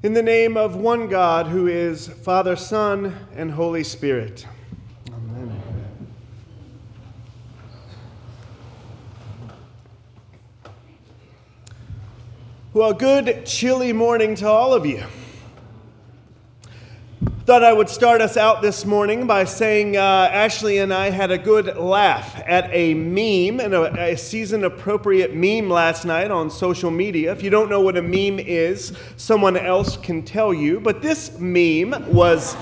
In the name of one God who is Father, Son, and Holy Spirit. Amen. Well, good chilly morning to all of you. Thought I would start us out this morning by saying uh, Ashley and I had a good laugh at a meme and a, a season appropriate meme last night on social media. If you don't know what a meme is, someone else can tell you. But this meme was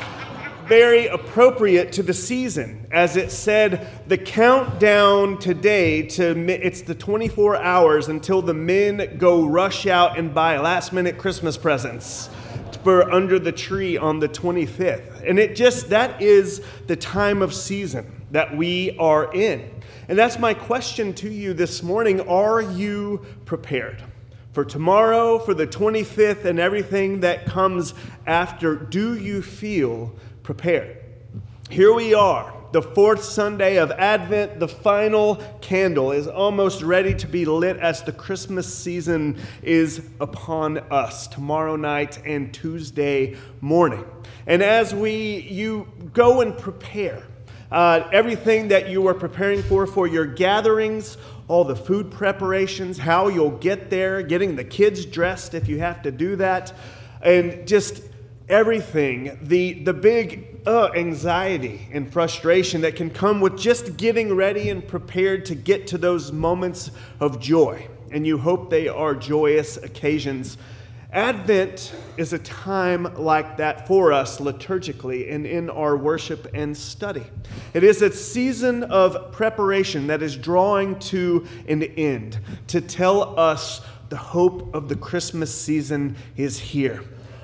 very appropriate to the season as it said the countdown today to it's the 24 hours until the men go rush out and buy last minute christmas presents under the tree on the 25th. And it just, that is the time of season that we are in. And that's my question to you this morning. Are you prepared? For tomorrow, for the 25th, and everything that comes after, do you feel prepared? Here we are the fourth Sunday of Advent, the final candle is almost ready to be lit as the Christmas season is upon us tomorrow night and Tuesday morning. And as we you go and prepare uh, everything that you are preparing for for your gatherings, all the food preparations, how you'll get there, getting the kids dressed if you have to do that, and just everything, the, the big uh, anxiety and frustration that can come with just getting ready and prepared to get to those moments of joy. And you hope they are joyous occasions. Advent is a time like that for us liturgically and in our worship and study. It is a season of preparation that is drawing to an end to tell us the hope of the Christmas season is here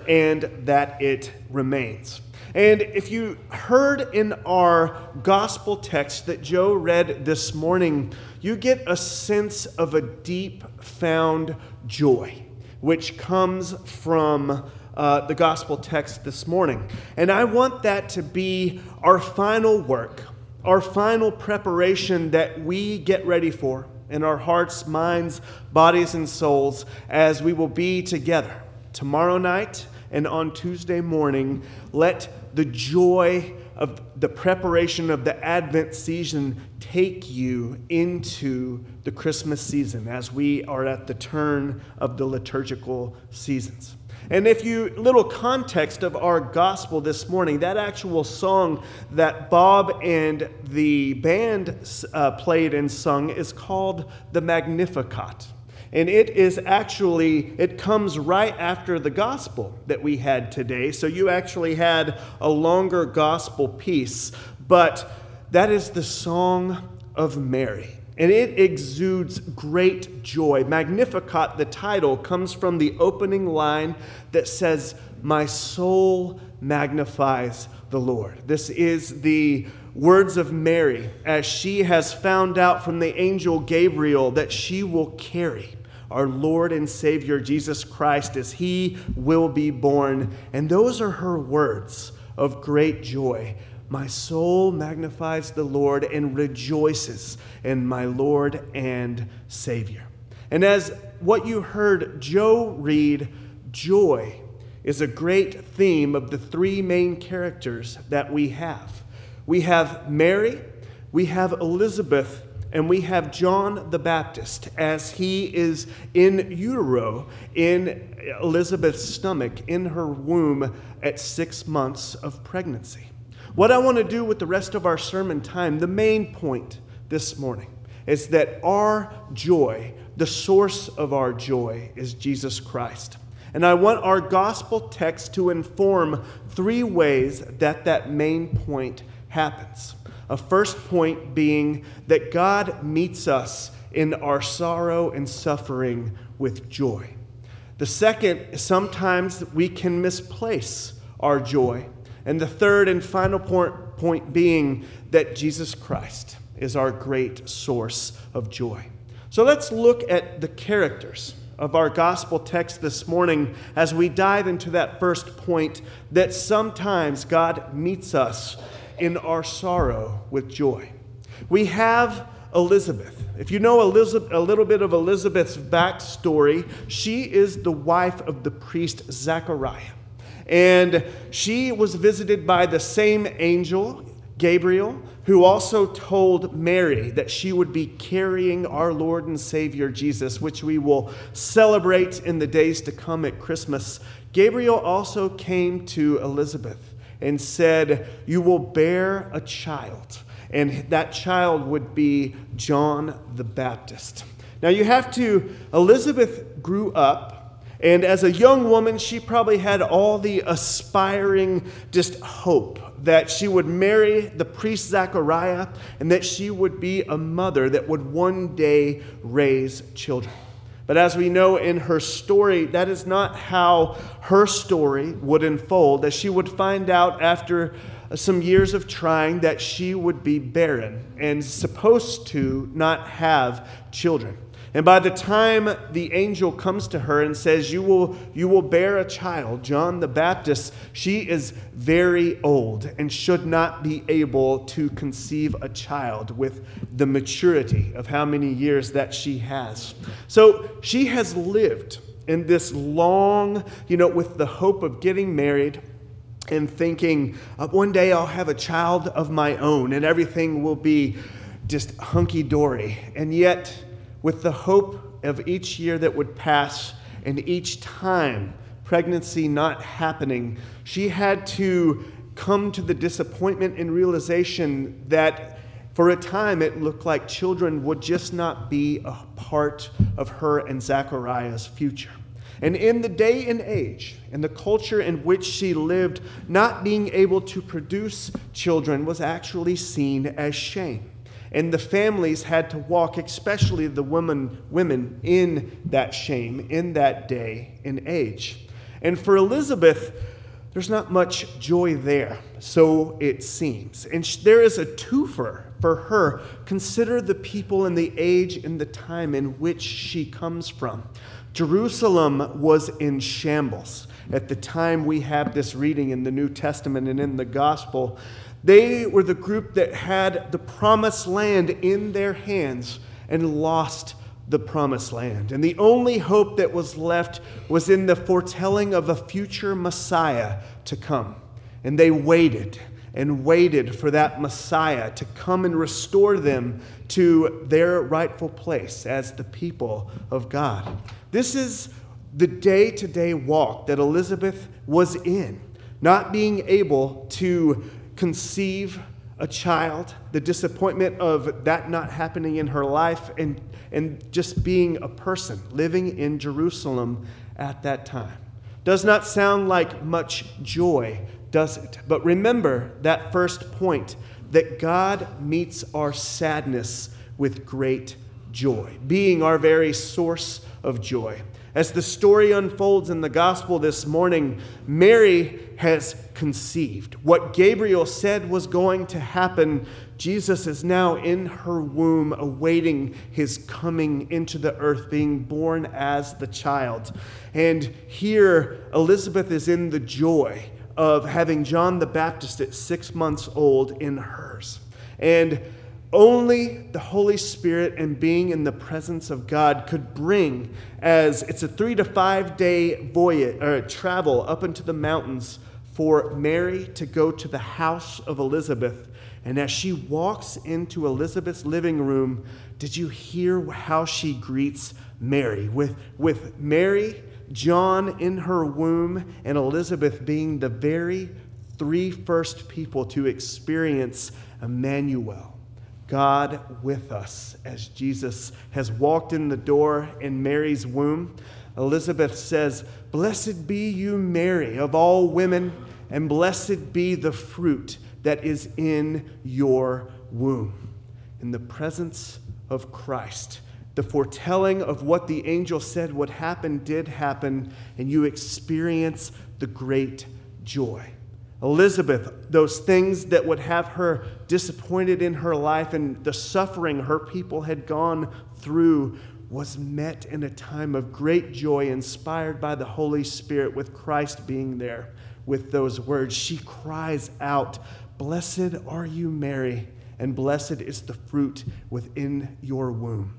and that it remains. And if you heard in our gospel text that Joe read this morning, you get a sense of a deep found joy, which comes from uh, the gospel text this morning. And I want that to be our final work, our final preparation that we get ready for in our hearts, minds, bodies, and souls as we will be together tomorrow night and on Tuesday morning, let the joy of the preparation of the Advent season take you into the Christmas season as we are at the turn of the liturgical seasons. And if you, little context of our gospel this morning, that actual song that Bob and the band uh, played and sung is called the Magnificat. And it is actually, it comes right after the gospel that we had today. So you actually had a longer gospel piece, but that is the song of Mary. And it exudes great joy. Magnificat, the title, comes from the opening line that says, My soul magnifies the Lord. This is the words of Mary as she has found out from the angel Gabriel that she will carry our Lord and Savior Jesus Christ as he will be born. And those are her words of great joy. My soul magnifies the Lord and rejoices in my Lord and Savior. And as what you heard Joe read, joy is a great theme of the three main characters that we have. We have Mary, we have Elizabeth, and we have John the Baptist as he is in utero in Elizabeth's stomach, in her womb, at six months of pregnancy. What I want to do with the rest of our sermon time, the main point this morning, is that our joy, the source of our joy, is Jesus Christ. And I want our gospel text to inform three ways that that main point happens. A first point being that God meets us in our sorrow and suffering with joy. The second, sometimes we can misplace our joy. And the third and final point, point being that Jesus Christ is our great source of joy. So let's look at the characters of our gospel text this morning as we dive into that first point that sometimes God meets us in our sorrow with joy. We have Elizabeth, If you know Elizabeth, a little bit of Elizabeth's backstory, she is the wife of the priest Zachariah. And she was visited by the same angel, Gabriel, who also told Mary that she would be carrying our Lord and Savior Jesus, which we will celebrate in the days to come at Christmas. Gabriel also came to Elizabeth and said, You will bear a child, and that child would be John the Baptist. Now you have to, Elizabeth grew up and as a young woman, she probably had all the aspiring just hope that she would marry the priest Zachariah and that she would be a mother that would one day raise children. But as we know in her story, that is not how her story would unfold, as she would find out after some years of trying that she would be barren and supposed to not have children. And by the time the angel comes to her and says, you will, you will bear a child, John the Baptist, she is very old and should not be able to conceive a child with the maturity of how many years that she has. So she has lived in this long, you know, with the hope of getting married and thinking, uh, one day I'll have a child of my own and everything will be just hunky dory. And yet, with the hope of each year that would pass and each time pregnancy not happening, she had to come to the disappointment and realization that for a time it looked like children would just not be a part of her and Zachariah's future. And in the day and age, in the culture in which she lived, not being able to produce children was actually seen as shame and the families had to walk, especially the women, women, in that shame, in that day and age. And for Elizabeth, there's not much joy there, so it seems. And there is a twofer for her. Consider the people and the age and the time in which she comes from. Jerusalem was in shambles at the time we have this reading in the New Testament and in the gospel. They were the group that had the promised land in their hands and lost the promised land. And the only hope that was left was in the foretelling of a future Messiah to come. And they waited and waited for that Messiah to come and restore them to their rightful place as the people of God. This is the day to day walk that Elizabeth was in, not being able to conceive a child, the disappointment of that not happening in her life, and, and just being a person living in Jerusalem at that time. Does not sound like much joy, does it? But remember that first point that God meets our sadness with great joy, being our very source of joy. As the story unfolds in the gospel this morning, Mary has conceived. What Gabriel said was going to happen, Jesus is now in her womb, awaiting his coming into the earth, being born as the child. And here, Elizabeth is in the joy of having John the Baptist at six months old in hers. And only the Holy Spirit and being in the presence of God could bring, as it's a three to five day voyage or travel up into the mountains for Mary to go to the house of Elizabeth. And as she walks into Elizabeth's living room, did you hear how she greets Mary? With, with Mary, John in her womb, and Elizabeth being the very three first people to experience Emmanuel God with us as Jesus has walked in the door in Mary's womb. Elizabeth says, Blessed be you, Mary, of all women, and blessed be the fruit that is in your womb. In the presence of Christ, the foretelling of what the angel said would happen did happen, and you experience the great joy. Elizabeth, those things that would have her disappointed in her life and the suffering her people had gone through was met in a time of great joy, inspired by the Holy Spirit, with Christ being there with those words. She cries out, Blessed are you, Mary, and blessed is the fruit within your womb.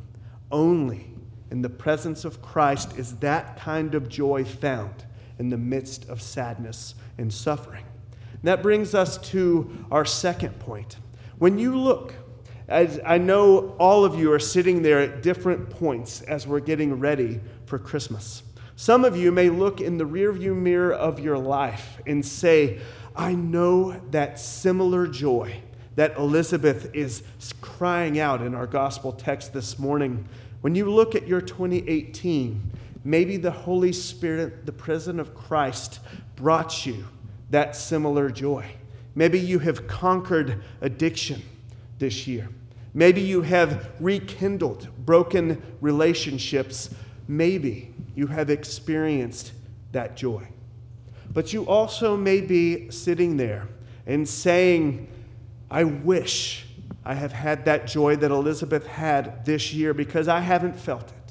Only in the presence of Christ is that kind of joy found in the midst of sadness and suffering. That brings us to our second point. When you look, as I know all of you are sitting there at different points as we're getting ready for Christmas. Some of you may look in the rearview mirror of your life and say, I know that similar joy that Elizabeth is crying out in our gospel text this morning when you look at your 2018, maybe the Holy Spirit, the presence of Christ, brought you that similar joy. Maybe you have conquered addiction this year. Maybe you have rekindled broken relationships. Maybe you have experienced that joy. But you also may be sitting there and saying, I wish I have had that joy that Elizabeth had this year because I haven't felt it.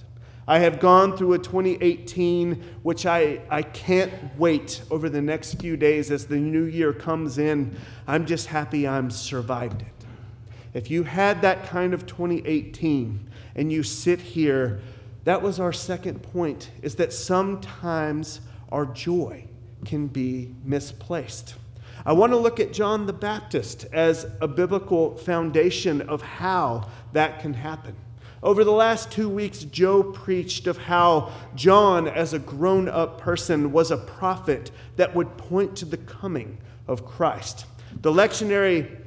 I have gone through a 2018, which I, I can't wait over the next few days as the new year comes in. I'm just happy I'm survived it. If you had that kind of 2018 and you sit here, that was our second point, is that sometimes our joy can be misplaced. I want to look at John the Baptist as a biblical foundation of how that can happen. Over the last two weeks, Joe preached of how John, as a grown up person, was a prophet that would point to the coming of Christ. The lectionary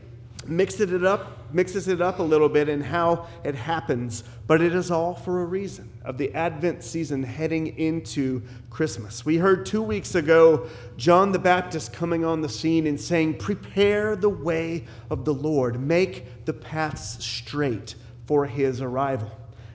mixes it up, mixes it up a little bit in how it happens, but it is all for a reason of the Advent season heading into Christmas. We heard two weeks ago John the Baptist coming on the scene and saying, Prepare the way of the Lord, make the paths straight for his arrival.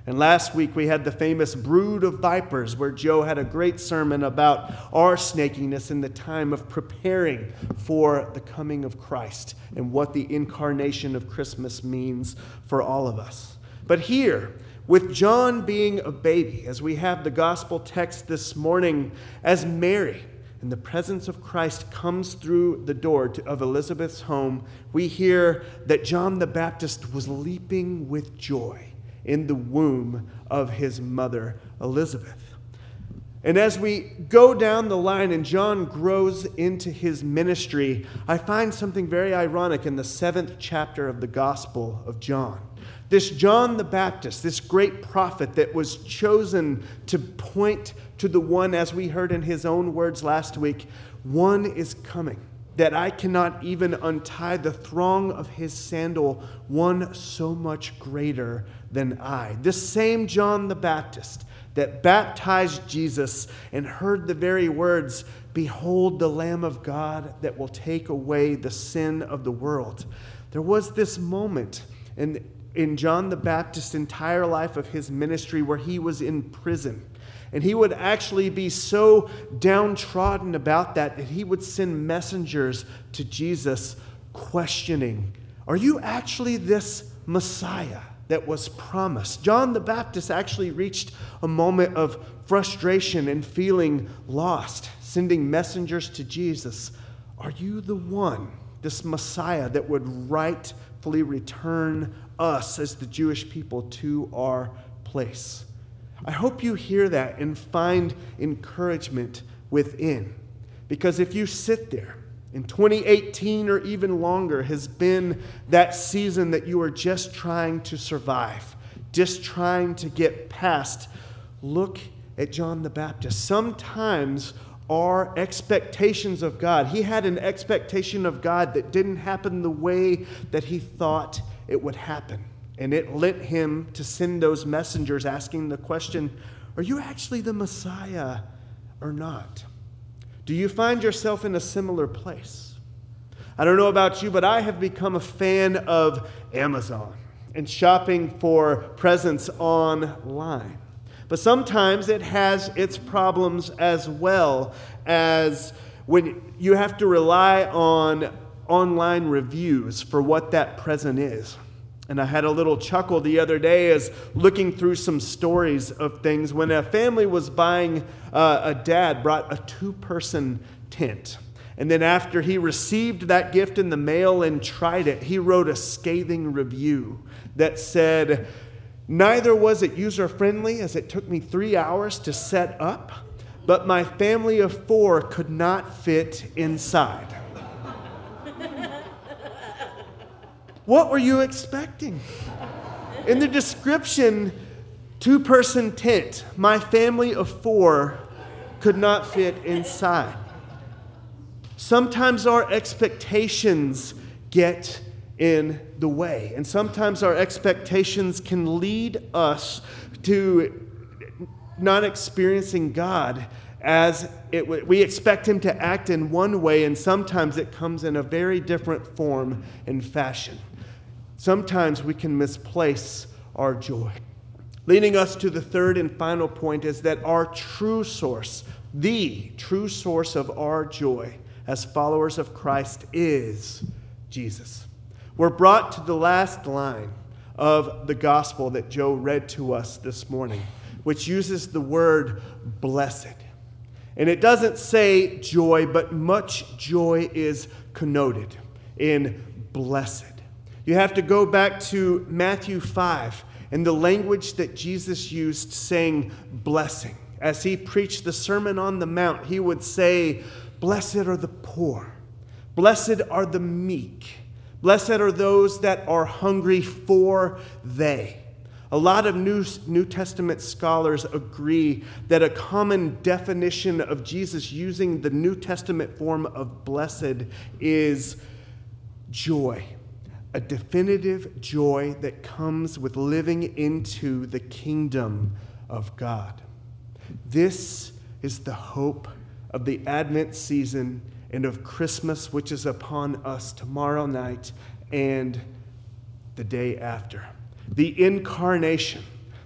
And last week we had the famous brood of vipers, where Joe had a great sermon about our snakiness in the time of preparing for the coming of Christ and what the incarnation of Christmas means for all of us. But here, with John being a baby, as we have the gospel text this morning, as Mary in the presence of Christ comes through the door to, of Elizabeth's home, we hear that John the Baptist was leaping with joy in the womb of his mother, Elizabeth. And as we go down the line and John grows into his ministry, I find something very ironic in the seventh chapter of the Gospel of John. This John the Baptist, this great prophet that was chosen to point to the one, as we heard in his own words last week, one is coming that I cannot even untie the thong of his sandal, one so much greater than I. This same John the Baptist that baptized Jesus and heard the very words, Behold the Lamb of God that will take away the sin of the world. There was this moment in, in John the Baptist's entire life of his ministry where he was in prison. And he would actually be so downtrodden about that that he would send messengers to Jesus questioning, Are you actually this Messiah that was promised? John the Baptist actually reached a moment of frustration and feeling lost, sending messengers to Jesus. Are you the one, this Messiah, that would rightfully return us as the Jewish people to our place? I hope you hear that and find encouragement within. Because if you sit there, in 2018 or even longer has been that season that you are just trying to survive, just trying to get past. Look at John the Baptist. Sometimes our expectations of God, he had an expectation of God that didn't happen the way that he thought it would happen. And it led him to send those messengers asking the question Are you actually the Messiah or not? Do you find yourself in a similar place? I don't know about you, but I have become a fan of Amazon and shopping for presents online. But sometimes it has its problems as well as when you have to rely on online reviews for what that present is. And I had a little chuckle the other day as looking through some stories of things when a family was buying, uh, a dad brought a two person tent. And then, after he received that gift in the mail and tried it, he wrote a scathing review that said, Neither was it user friendly, as it took me three hours to set up, but my family of four could not fit inside. what were you expecting? In the description, two person tent, my family of four could not fit inside. Sometimes our expectations get in the way, and sometimes our expectations can lead us to not experiencing God as it, we expect Him to act in one way, and sometimes it comes in a very different form and fashion. Sometimes we can misplace our joy. Leading us to the third and final point is that our true source, the true source of our joy, as followers of Christ is Jesus. We're brought to the last line of the gospel that Joe read to us this morning, which uses the word blessed. And it doesn't say joy, but much joy is connoted in blessed. You have to go back to Matthew 5 and the language that Jesus used saying blessing. As he preached the Sermon on the Mount, he would say, Blessed are the poor. Blessed are the meek. Blessed are those that are hungry for they. A lot of New, New Testament scholars agree that a common definition of Jesus using the New Testament form of blessed is joy, a definitive joy that comes with living into the kingdom of God. This is the hope of the Advent season and of Christmas, which is upon us tomorrow night and the day after. The incarnation,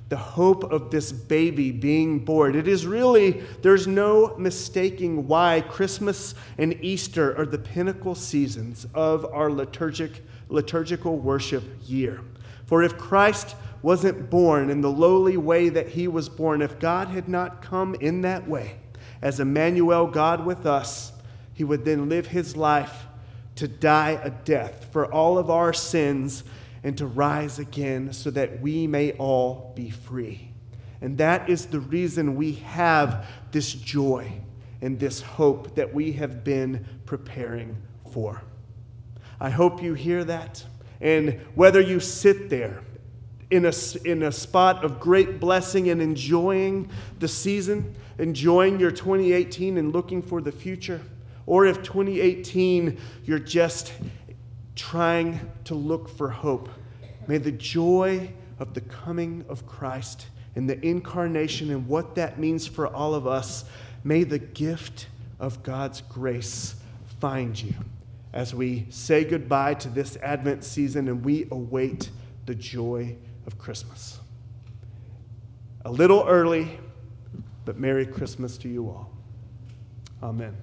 the hope of this baby being born. It is really, there's no mistaking why Christmas and Easter are the pinnacle seasons of our liturgic, liturgical worship year. For if Christ wasn't born in the lowly way that he was born, if God had not come in that way, as Emmanuel, God with us, he would then live his life to die a death for all of our sins and to rise again so that we may all be free. And that is the reason we have this joy and this hope that we have been preparing for. I hope you hear that. And whether you sit there in a, in a spot of great blessing and enjoying the season, enjoying your 2018 and looking for the future. Or if 2018 you're just trying to look for hope, may the joy of the coming of Christ and the incarnation and what that means for all of us, may the gift of God's grace find you as we say goodbye to this Advent season and we await the joy of Christmas. A little early, but Merry Christmas to you all. Amen.